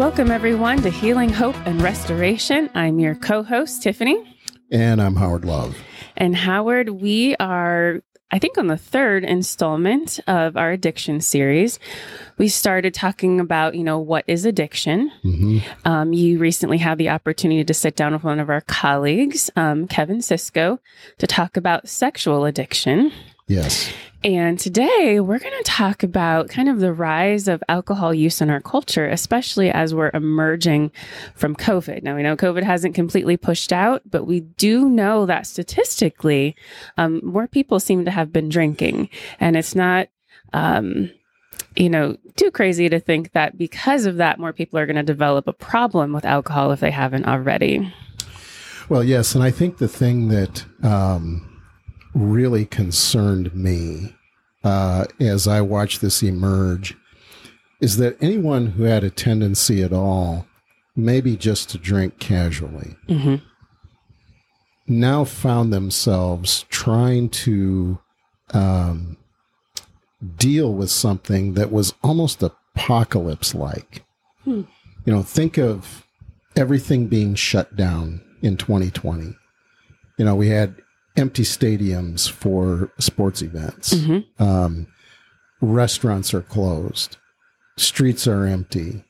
Welcome, everyone, to Healing, Hope, and Restoration. I'm your co host, Tiffany. And I'm Howard Love. And Howard, we are, I think, on the third installment of our addiction series. We started talking about, you know, what is addiction. Mm-hmm. Um, you recently had the opportunity to sit down with one of our colleagues, um, Kevin Cisco, to talk about sexual addiction. Yes. And today we're going to talk about kind of the rise of alcohol use in our culture, especially as we're emerging from COVID. Now, we know COVID hasn't completely pushed out, but we do know that statistically, um, more people seem to have been drinking. And it's not, um, you know, too crazy to think that because of that, more people are going to develop a problem with alcohol if they haven't already. Well, yes. And I think the thing that, um, really concerned me uh, as I watched this emerge is that anyone who had a tendency at all, maybe just to drink casually, mm-hmm. now found themselves trying to um, deal with something that was almost apocalypse like. Hmm. You know, think of everything being shut down in 2020. You know, we had empty stadiums for sports events. Mm-hmm. Um, restaurants are closed. Streets are empty.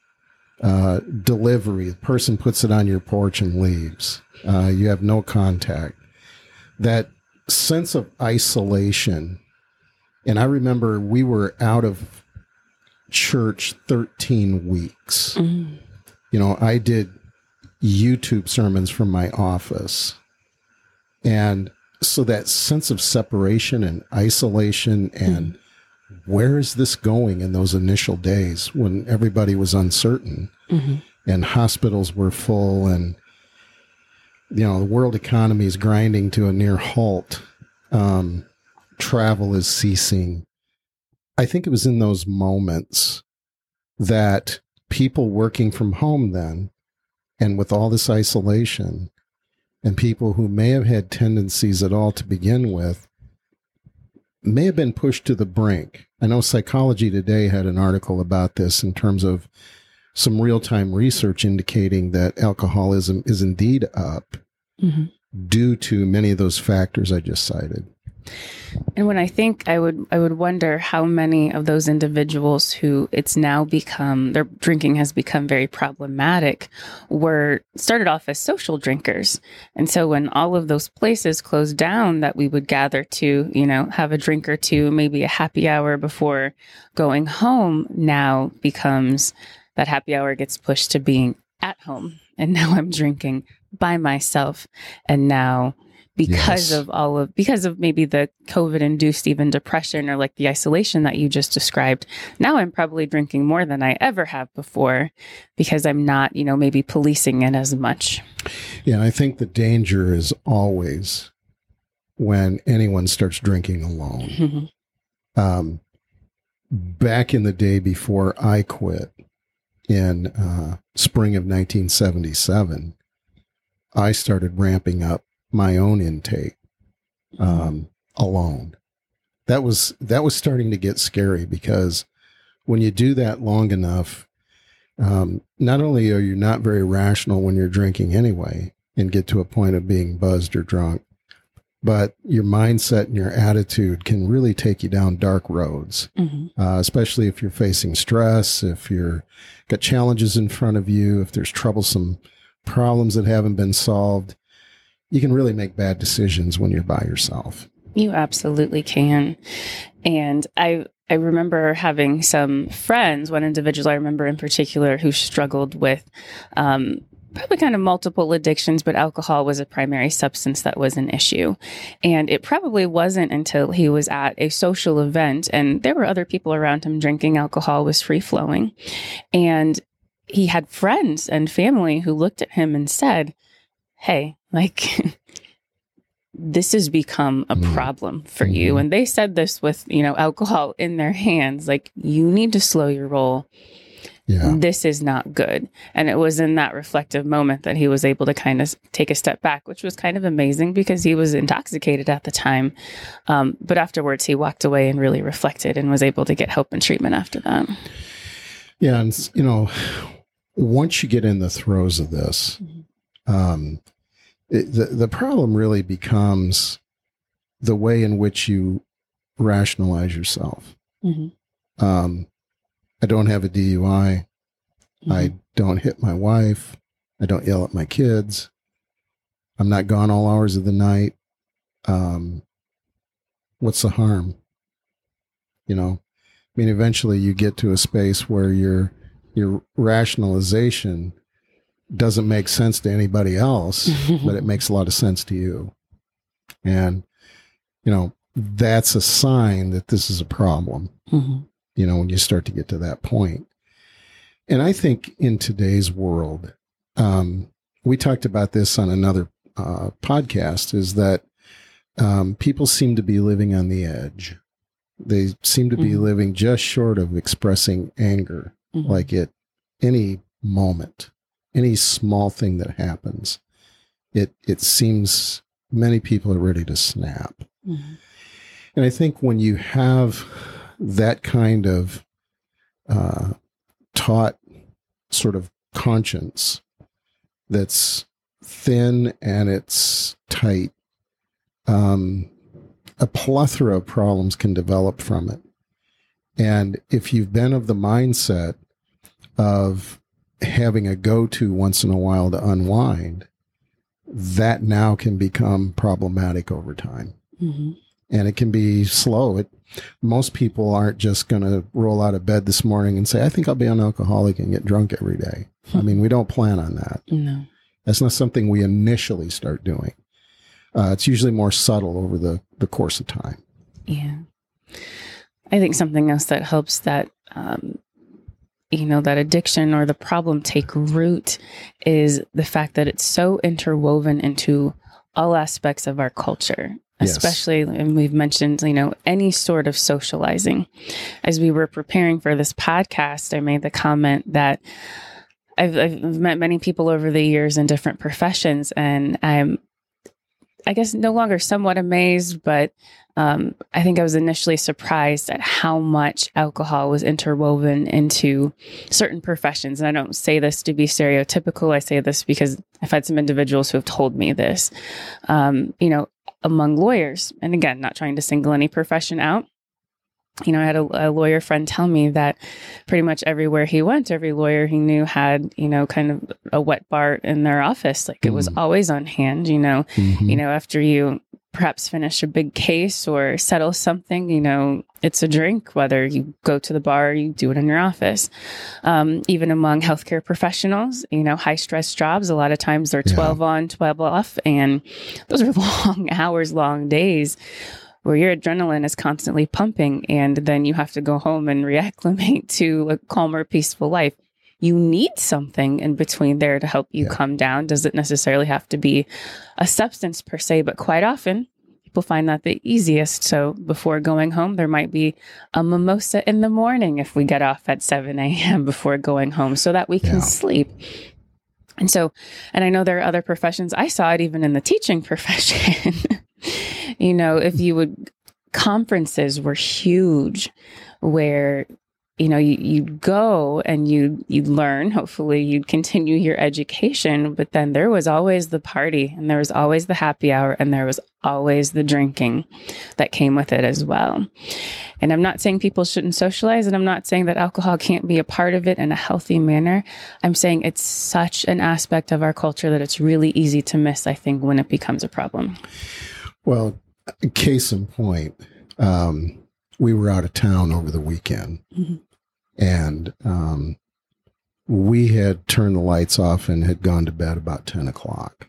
Uh, delivery, the person puts it on your porch and leaves. Uh, you have no contact. That sense of isolation. And I remember we were out of church 13 weeks. Mm-hmm. You know, I did YouTube sermons from my office. And so that sense of separation and isolation and mm-hmm. where is this going in those initial days when everybody was uncertain mm-hmm. and hospitals were full and you know the world economy is grinding to a near halt um, travel is ceasing i think it was in those moments that people working from home then and with all this isolation and people who may have had tendencies at all to begin with may have been pushed to the brink. I know Psychology Today had an article about this in terms of some real time research indicating that alcoholism is indeed up mm-hmm. due to many of those factors I just cited. And when I think I would I would wonder how many of those individuals who it's now become their drinking has become very problematic were started off as social drinkers. And so when all of those places closed down that we would gather to, you know, have a drink or two, maybe a happy hour before going home now becomes that happy hour gets pushed to being at home. And now I'm drinking by myself. And now because yes. of all of because of maybe the covid induced even depression or like the isolation that you just described now i'm probably drinking more than i ever have before because i'm not you know maybe policing it as much yeah i think the danger is always when anyone starts drinking alone mm-hmm. um, back in the day before i quit in uh, spring of 1977 i started ramping up my own intake um, alone. That was that was starting to get scary because when you do that long enough, um, not only are you not very rational when you're drinking anyway, and get to a point of being buzzed or drunk, but your mindset and your attitude can really take you down dark roads, mm-hmm. uh, especially if you're facing stress, if you're got challenges in front of you, if there's troublesome problems that haven't been solved you can really make bad decisions when you're by yourself. You absolutely can. And I I remember having some friends, one individual I remember in particular who struggled with um, probably kind of multiple addictions, but alcohol was a primary substance that was an issue. And it probably wasn't until he was at a social event and there were other people around him drinking alcohol was free flowing. And he had friends and family who looked at him and said, Hey, like, this has become a mm. problem for mm-hmm. you. And they said this with, you know, alcohol in their hands. Like, you need to slow your roll. Yeah. This is not good. And it was in that reflective moment that he was able to kind of take a step back, which was kind of amazing because he was intoxicated at the time. Um, but afterwards, he walked away and really reflected and was able to get help and treatment after that. Yeah. And, you know, once you get in the throes of this, Mhm. um, it, the the problem really becomes the way in which you rationalize yourself. Mhm. Um, I don't have a DUI. I don't hit my wife. I don't yell at my kids. I'm not gone all hours of the night. Um, what's the harm? You know, I mean, eventually you get to a space where your your rationalization doesn't make sense to anybody else, but it makes a lot of sense to you. And you know, that's a sign that this is a problem Mhm. you know, when you start to get to that point. And I think in today's world, um, we talked about this on another uh, podcast, is that um, people seem to be living on the edge. They seem to be Mhm. living just short of expressing anger, Mhm. like at any moment, any small thing that happens. It it seems many people are ready to snap. Mhm. And I think when you have that kind of uh, taut sort of conscience that's thin and it's tight, um, a plethora of problems can develop from it. And if you've been of the mindset of having a go to once in a while to unwind, that now can become problematic over time Mhm. and it can be slow. It most people aren't just going to roll out of bed this morning and say, "I think I'll be an alcoholic and get drunk every day." I mean, we don't plan on that. No. That's not something we initially start doing. Uh, it's usually more subtle over the the course of time. Yeah. I think something else that helps that, um, you know, that addiction or the problem take root is the fact that it's so interwoven into all aspects of our culture, Yes. especially, and we've mentioned, you know, any sort of socializing. As we were preparing for this podcast, I made the comment that I've, I've met many people over the years in different professions, and I'm, I guess, no longer somewhat amazed, but um, I think I was initially surprised at how much alcohol was interwoven into certain professions. And I don't say this to be stereotypical. I say this because I've had some individuals who have told me this. Um, you know, among lawyers, and again, not trying to single any profession out. You know, I had a, a lawyer friend tell me that pretty much everywhere he went, every lawyer he knew had, you know, kind of a wet bar in their office. Like it was Mhm. always on hand, you know, Mhm. you know, after you perhaps finish a big case or settle something, you know, it's a drink, whether you go to the bar or you do it in your office. Um, even among healthcare professionals, you know, high stress jobs, a lot of times they're Yeah. 12 on, 12 off. And those are long hours, long days where your adrenaline is constantly pumping. And then you have to go home and reacclimate to a calmer, peaceful life. You need something in between there to help you Yeah. come down. Doesn't necessarily have to be a substance per se, but quite often people find that the easiest. So before going home, there might be a mimosa in the morning if we get off at 7 a.m. before going home so that we can Yeah. sleep. And so, and I know there are other professions, I saw it even in the teaching profession. You know, if you would, conferences were huge where you know you, you'd go and you you'd learn. Hopefully you'd continue your education but then there was always the party and there was always the happy hour and there was always the drinking that came with it as well. And i'm not saying people shouldn't socialize and i'm not saying that alcohol can't be a part of it in a healthy manner. I'm saying it's such an aspect of our culture that it's really easy to miss i think when it becomes a problem. Well, case in point, um, we were out of town over the weekend, Mhm. and um, we had turned the lights off and had gone to bed about ten o'clock.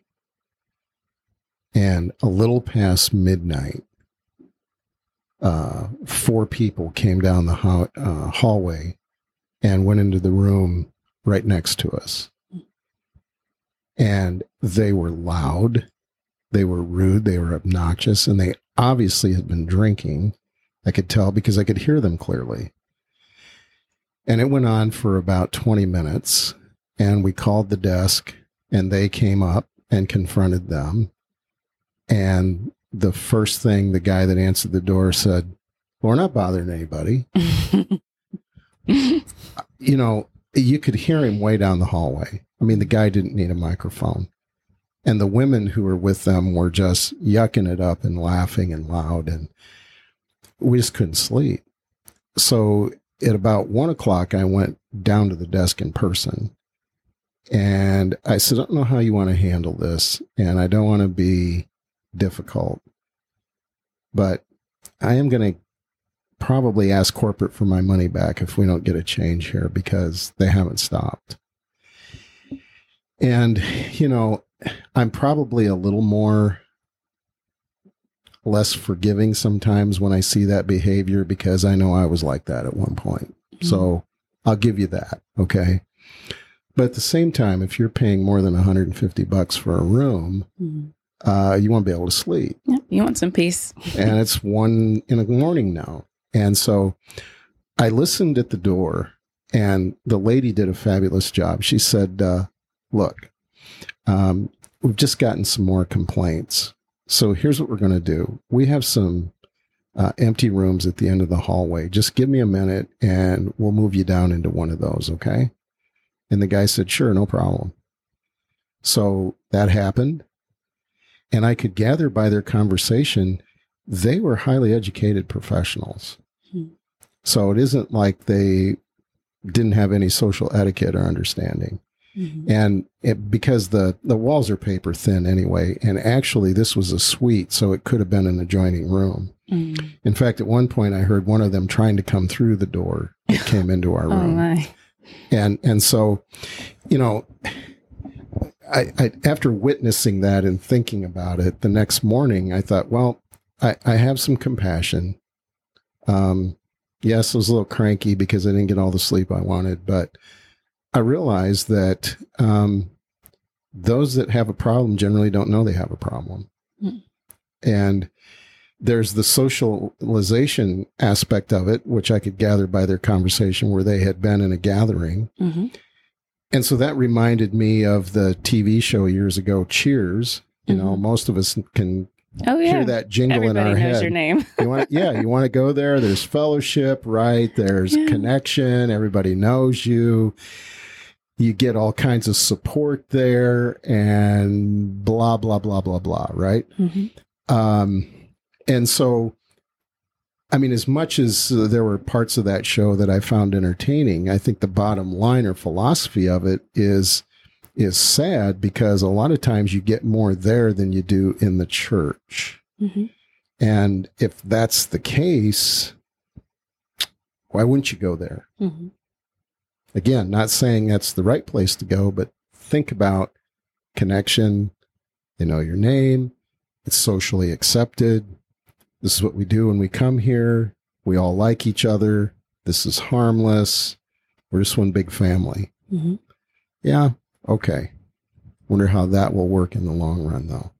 And a little past midnight, uh, four people came down the ho- uh, hallway and went into the room right next to us. And they were loud they were rude, they were obnoxious, and they obviously had been drinking. I could tell because I could hear them clearly. And it went on for about 20 minutes. And we called the desk, and they came up and confronted them. And the first thing the guy that answered the door said, We're not bothering anybody. You know, you could hear him way down the hallway. I mean, the guy didn't need a microphone. And the women who were with them were just yucking it up and laughing and loud. And we just couldn't sleep. So at about one o'clock, I went down to the desk in person. And I said, I don't know how you want to handle this. And I don't want to be difficult. But I am going to probably ask corporate for my money back if we don't get a change here because they haven't stopped. And, you know, I'm probably a little more less forgiving sometimes when I see that behavior because I know I was like that at one point. Mm-hmm. So I'll give you that. Okay. But at the same time, if you're paying more than 150 bucks for a room, mm-hmm. uh, you want to be able to sleep. Yeah, you want some peace. and it's one in the morning now. And so I listened at the door, and the lady did a fabulous job. She said, uh, Look, um, we've just gotten some more complaints. So here's what we're going to do. We have some uh, empty rooms at the end of the hallway. Just give me a minute and we'll move you down into one of those, okay? And the guy said, Sure, no problem. So that happened. And I could gather by their conversation, they were highly educated professionals. Hmm. So it isn't like they didn't have any social etiquette or understanding. Mm-hmm. And it, because the, the walls are paper thin anyway, and actually this was a suite, so it could have been an adjoining room. Mm-hmm. In fact, at one point I heard one of them trying to come through the door that came into our oh, room. Oh and and so, you know, I, I, after witnessing that and thinking about it the next morning, I thought, well, I, I have some compassion. Um, yes, I was a little cranky because I didn't get all the sleep I wanted, but I realized that um, those that have a problem generally don't know they have a problem. Mm. And there's the socialization aspect of it, which I could gather by their conversation where they had been in a gathering. Mm-hmm. And so that reminded me of the TV show years ago, Cheers. You mm-hmm. know, most of us can oh, yeah. hear that jingle Everybody in our knows head. Your name. you want, to, yeah, you want to go there. There's fellowship, right? There's yeah. connection. Everybody knows you you get all kinds of support there and blah blah blah blah blah right mm-hmm. um, and so i mean as much as uh, there were parts of that show that i found entertaining i think the bottom line or philosophy of it is is sad because a lot of times you get more there than you do in the church mm-hmm. and if that's the case why wouldn't you go there mm-hmm. Again, not saying that's the right place to go, but think about connection. They know your name. It's socially accepted. This is what we do when we come here. We all like each other. This is harmless. We're just one big family. Mm-hmm. Yeah. Okay. Wonder how that will work in the long run, though.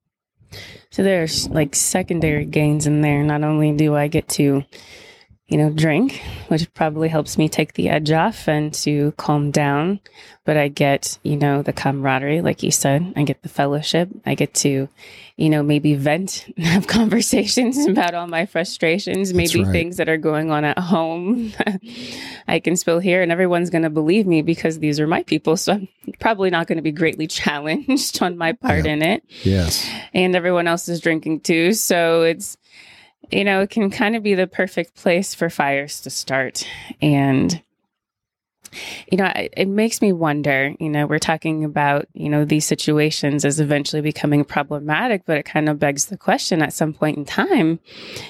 So there's like secondary gains in there. Not only do I get to you know, drink, which probably helps me take the edge off and to calm down. But I get, you know, the camaraderie, like you said, I get the fellowship. I get to, you know, maybe vent, have conversations about all my frustrations, maybe right. things that are going on at home. I can spill here and everyone's going to believe me because these are my people. So I'm probably not going to be greatly challenged on my part yeah. in it. Yes. And everyone else is drinking too. So it's, you know, it can kind of be the perfect place for fires to start. And, you know, it, it, makes me wonder, you know, we're talking about, you know, these situations as eventually becoming problematic, but it kind of begs the question at some point in time,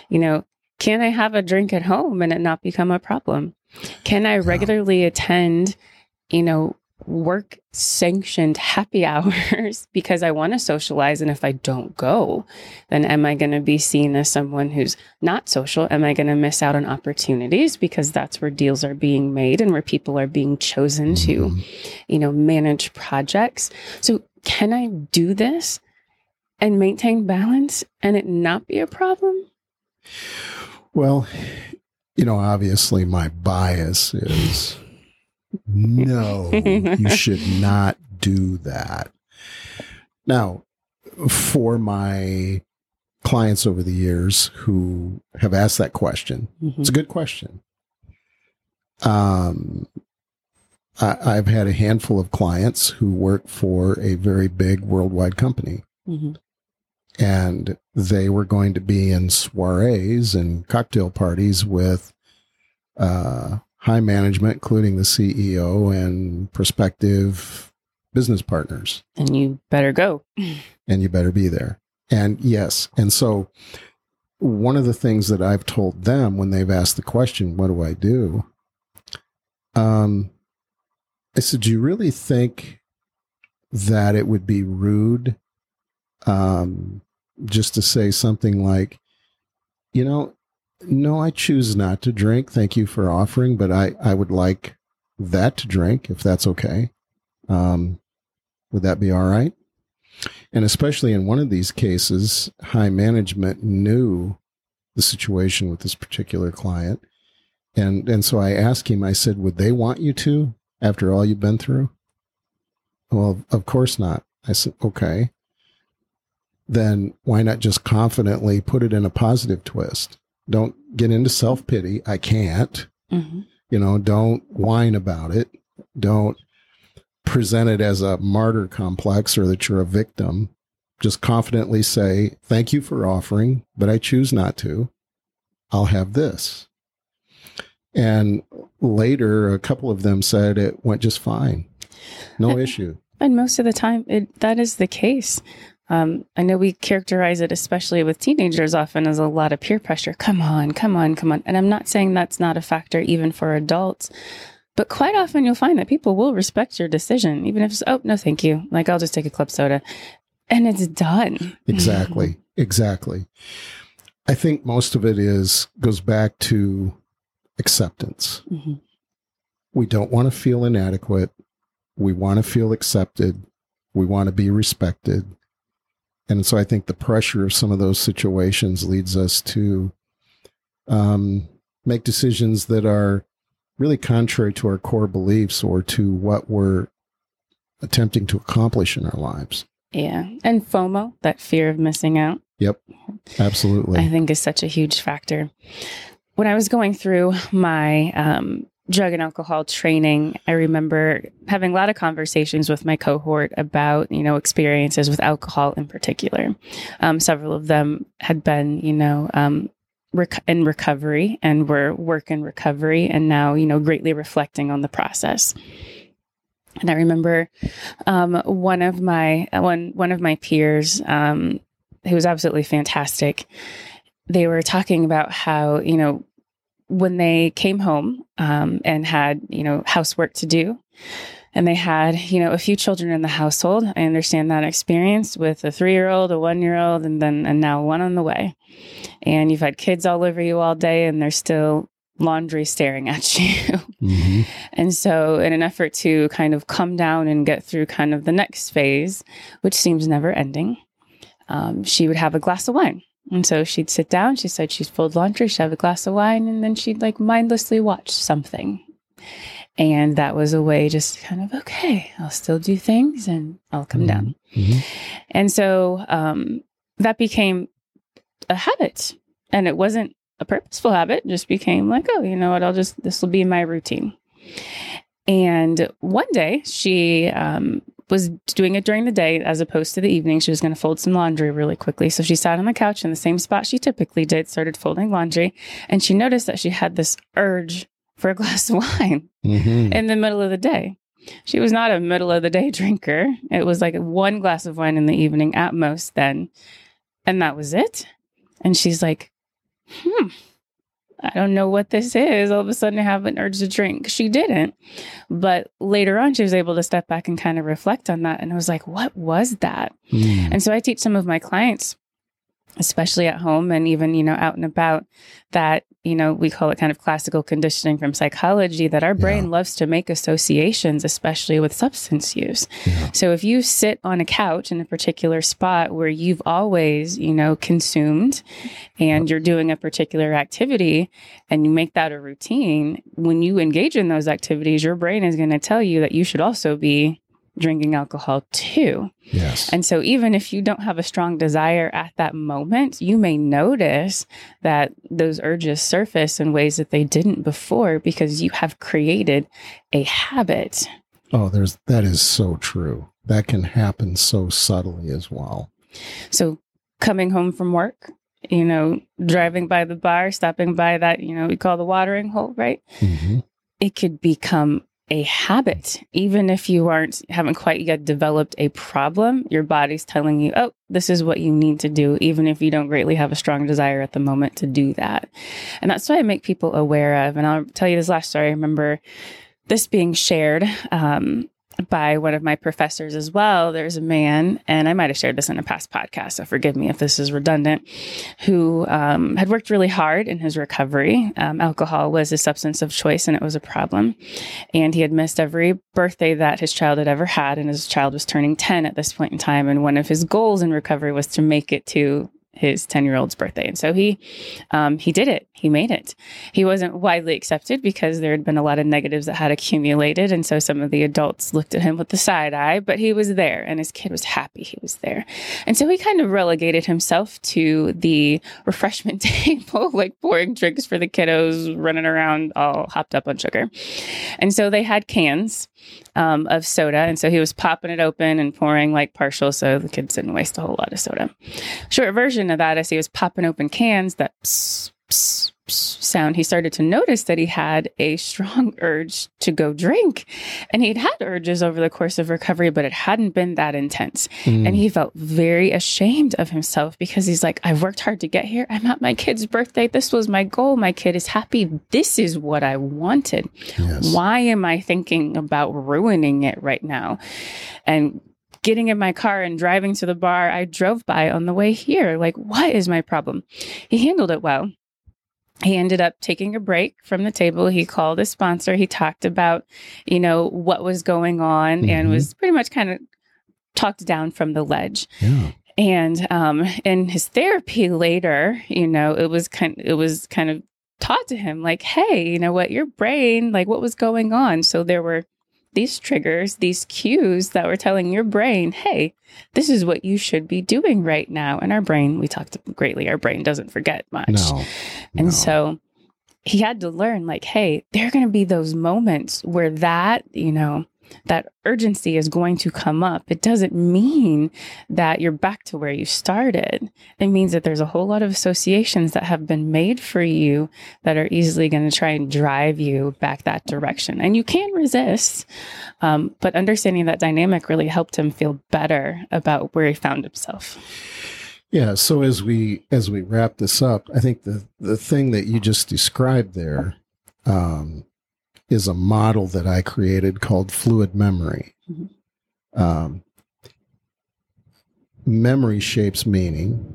you know, can I have a drink at home and it not become a problem? Can I regularly attend, you know, work sanctioned happy hours because I want to socialize. And if I don't go, then am I going to be seen as someone who's not social? Am I going to miss out on opportunities because that's where deals are being made and where people are being chosen to, mm-hmm. you know, manage projects? So can I do this and maintain balance and it not be a problem? Well, you know, obviously my bias is no, you should not do that. Now, for my clients over the years who have asked that question, mm-hmm. it's a good question. Um, I, I've had a handful of clients who work for a very big worldwide company. Mhm. and they were going to be in soirees and cocktail parties with uh, high management, including the CEO and prospective business partners. And you better go. And you better be there. And yes, and so one of the things that I've told them when they've asked the question, "What do I do?" Um, I said, "Do you really think that it would be rude um, just to say something like, you know, no, I choose not to drink. Thank you for offering, but I, I would like that to drink if that's okay. Um, would that be all right? And especially in one of these cases, high management knew the situation with this particular client. And, and so I asked him, I said, would they want you to after all you've been through? Well, of course not. I said, okay then why not just confidently put it in a positive twist? Don't get into self pity. I can't. Mhm. You know, don't whine about it. Don't present it as a martyr complex or that you're a victim. Just confidently say, thank you for offering, but I choose not to. I'll have this. And later, a couple of them said it went just fine. No issue. And most of the time, it, that is the case. Um, I know we characterize it, especially with teenagers, often as a lot of peer pressure. Come on, come on, come on. And I'm not saying that's not a factor even for adults, but quite often you'll find that people will respect your decision, even if it's, oh, no, thank you. Like, I'll just take a club soda. And it's done. Exactly. exactly. I think most of it is goes back to acceptance. Mhm. We don't want to feel inadequate. We want to feel accepted. We want to be respected. And so I think the pressure of some of those situations leads us to um, make decisions that are really contrary to our core beliefs or to what we're attempting to accomplish in our lives. Yeah. And FOMO, that fear of missing out. Yep. Absolutely. I think is such a huge factor. When I was going through my um, drug and alcohol training, I remember having a lot of conversations with my cohort about, you know, experiences with alcohol in particular. Um, several of them had been, you know, um, rec- in recovery and were work in recovery and now, you know, greatly reflecting on the process. And I remember um, one of my one one of my peers, um, who was absolutely fantastic. They were talking about how you know when they came home um, and had you know housework to do, and they had you know a few children in the household. I understand that experience with a three year old, a one year old, and then and now one on the way. And you've had kids all over you all day, and there's still laundry staring at you. Mhm. And so, in an effort to kind of come down and get through kind of the next phase, which seems never ending, um, she would have a glass of wine. And so she'd sit down, she said she'd fold laundry, she'd have a glass of wine, and then she'd like mindlessly watch something. And that was a way just kind of, okay, I'll still do things and I'll come down. Mhm. And so um, that became a habit. And it wasn't a purposeful habit, it just became like, oh, you know what, I'll just, this will be my routine. And one day she um, was doing it during the day as opposed to the evening. She was going to fold some laundry really quickly. So she sat on the couch in the same spot she typically did, started folding laundry, and she noticed that she had this urge for a glass of wine Mhm. in the middle of the day. She was not a middle of the day drinker. It was like one glass of wine in the evening at most then. And that was it. And she's like, hmm, I don't know what this is. All of a sudden I have an urge to drink. She didn't. But later on, she was able to step back and kind of reflect on that. And I was like, what was that? Mm. And so I teach some of my clients, especially at home and even, you know, out and about, that, you know, we call it kind of classical conditioning from psychology, that our brain Yeah. loves to make associations, especially with substance use. Yeah. So if you sit on a couch in a particular spot where you've always, you know, consumed and you're doing a particular activity and you make that a routine, when you engage in those activities, your brain is going to tell you that you should also be drinking alcohol too. Yes. And so, even if you don't have a strong desire at that moment, you may notice that those urges surface in ways that they didn't before because you have created a habit. oh, there's that is so true. That can happen so subtly as well. So, coming home from work, you know, driving by the bar, stopping by that, you know, we call the watering hole, right? hmm It could become a habit. Even if you aren't haven't quite yet developed a problem your body's telling you oh this is what you need to do even if you don't greatly have a strong desire at the moment to do that. And that's what i make people aware of. And i'll tell you this last story. I remember this being shared um, by one of my professors as well. There's a man, and I might have shared this in a past podcast, so forgive me if this is redundant, who um, had worked really hard in his recovery. Um, alcohol was his substance of choice, and it was a problem. And he had missed every birthday that his child had ever had, and his child was turning 10 at this point in time. And one of his goals in recovery was to make it to his 10 year old's birthday. And so he, um, he did it. He made it. He wasn't widely accepted because there had been a lot of negatives that had accumulated. And so some of the adults looked at him with the side eye, but he was there and his kid was happy he was there. And so he kind of relegated himself to the refreshment table, like pouring drinks for the kiddos, running around all hopped up on sugar. And so they had cans um, of soda. And so he was popping it open and pouring like partial so the kids didn't waste a whole lot of soda. Short version of that is he was popping open cans that pss, pss, sound. He started to notice that he had a strong urge to go drink. And he'd had urges over the course of recovery, but it hadn't been that intense. Mm. And he felt very ashamed of himself because he's like, I've worked hard to get here. I'm at my kid's birthday. This was my goal. My kid is happy. This is what I wanted. yes. Why am I thinking about ruining it right now? And getting in my car and driving to the bar I drove by on the way here. Like, what is my problem? He handled it well. He ended up taking a break from the table. He called a sponsor. He talked about, you know, what was going on and Mhm. was pretty much kind of talked down from the ledge. Yeah. And um, in his therapy later, you know, it was kind it was kind of taught to him like, hey, you know what, your brain, like what was going on? So there were these triggers, these cues that were telling your brain, hey, this is what you should be doing right now. And our brain, we talked greatly, our brain doesn't forget much. No. And no. so he had to learn, like, hey, there are going to be those moments where that, you know, that urgency is going to come up. It doesn't mean that you're back to where you started. It means that there's a whole lot of associations that have been made for you that are easily going to try and drive you back that direction. And you can resist. Um, but understanding that dynamic really helped him feel better about where he found himself. Yeah. So as we as we wrap this up, I think the the thing that you just described there um, is a model that I created called fluid memory. Mhm. Um, memory shapes meaning.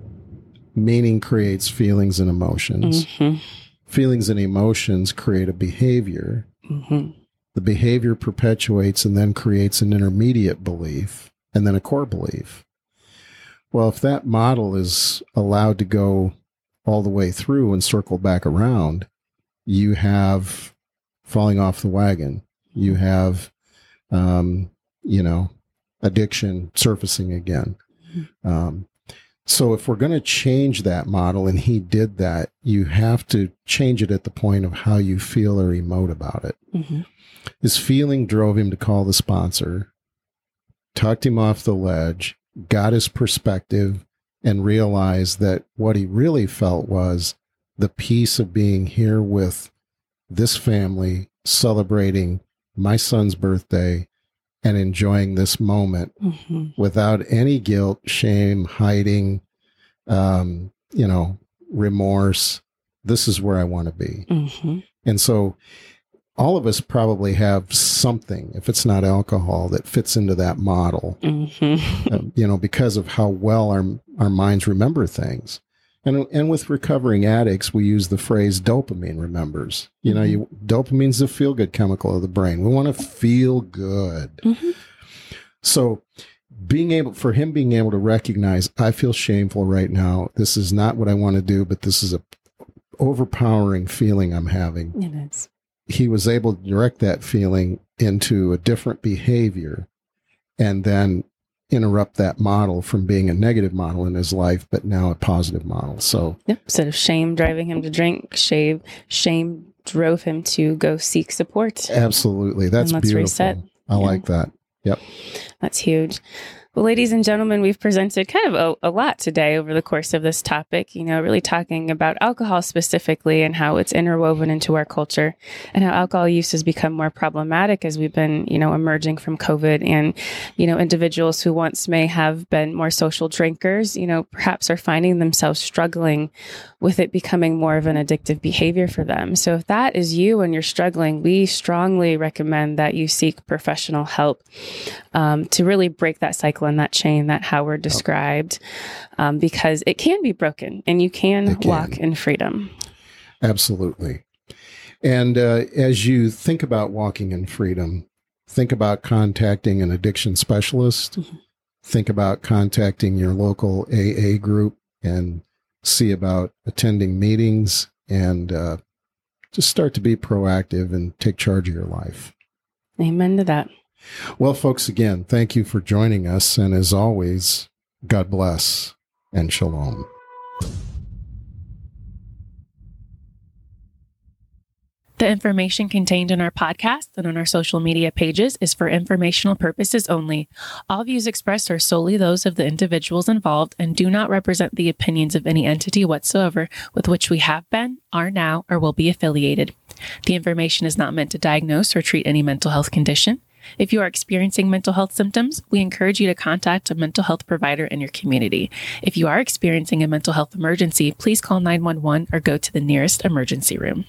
Meaning creates feelings and emotions. Mhm. Feelings and emotions create a behavior. Mhm. The behavior perpetuates and then creates an intermediate belief and then a core belief. Well, if that model is allowed to go all the way through and circle back around, you have falling off the wagon. You have, um, you know, addiction surfacing again. Um, so if we're going to change that model, and he did that, you have to change it at the point of how you feel or emote about it. Mhm. His feeling drove him to call the sponsor, talked him off the ledge, got his perspective, and realized that what he really felt was the peace of being here with this family, celebrating my son's birthday, and enjoying this moment Mhm. without any guilt, shame, hiding, um, you know, remorse. This is where I want to be. Mhm. And so all of us probably have something, if it's not alcohol, that fits into that model, Mhm. uh, you know, because of how well our, our minds remember things. And, and with recovering addicts, we use the phrase dopamine remembers. You know, you, dopamine's the feel good chemical of the brain. We want to feel good. Mhm. So being able for him being able to recognize I feel shameful right now. This is not what I want to do, but this is a overpowering feeling I'm having. It is. He was able to direct that feeling into a different behavior and then interrupt that model from being a negative model in his life, but now a positive model. So, yep. Instead of shame driving him to drink, shame, shame drove him to go seek support. Absolutely. That's beautiful. Reset. I yeah. like that. Yep. That's huge. Well, ladies and gentlemen, we've presented kind of a, a, lot today over the course of this topic, you know, really talking about alcohol specifically and how it's interwoven into our culture and how alcohol use has become more problematic as we've been, you know, emerging from COVID. And, you know, individuals who once may have been more social drinkers, you know, perhaps are finding themselves struggling with it becoming more of an addictive behavior for them. So if that is you and you're struggling, we strongly recommend that you seek professional help um, to really break that cycle and that chain that Howard described, um, because it can be broken and you can, can. walk in freedom. Absolutely. And uh, as you think about walking in freedom, think about contacting an addiction specialist. Mm-hmm. Think about contacting your local AA group and see about attending meetings and uh, just start to be proactive and take charge of your life. Amen to that. Well, folks, again, thank you for joining us. And as always, God bless and shalom. The information contained in our podcast and on our social media pages is for informational purposes only. All views expressed are solely those of the individuals involved and do not represent the opinions of any entity whatsoever with which we have been, are now, or will be affiliated. The information is not meant to diagnose or treat any mental health condition. If you are experiencing mental health symptoms, we encourage you to contact a mental health provider in your community. If you are experiencing a mental health emergency, please call 911 or go to the nearest emergency room.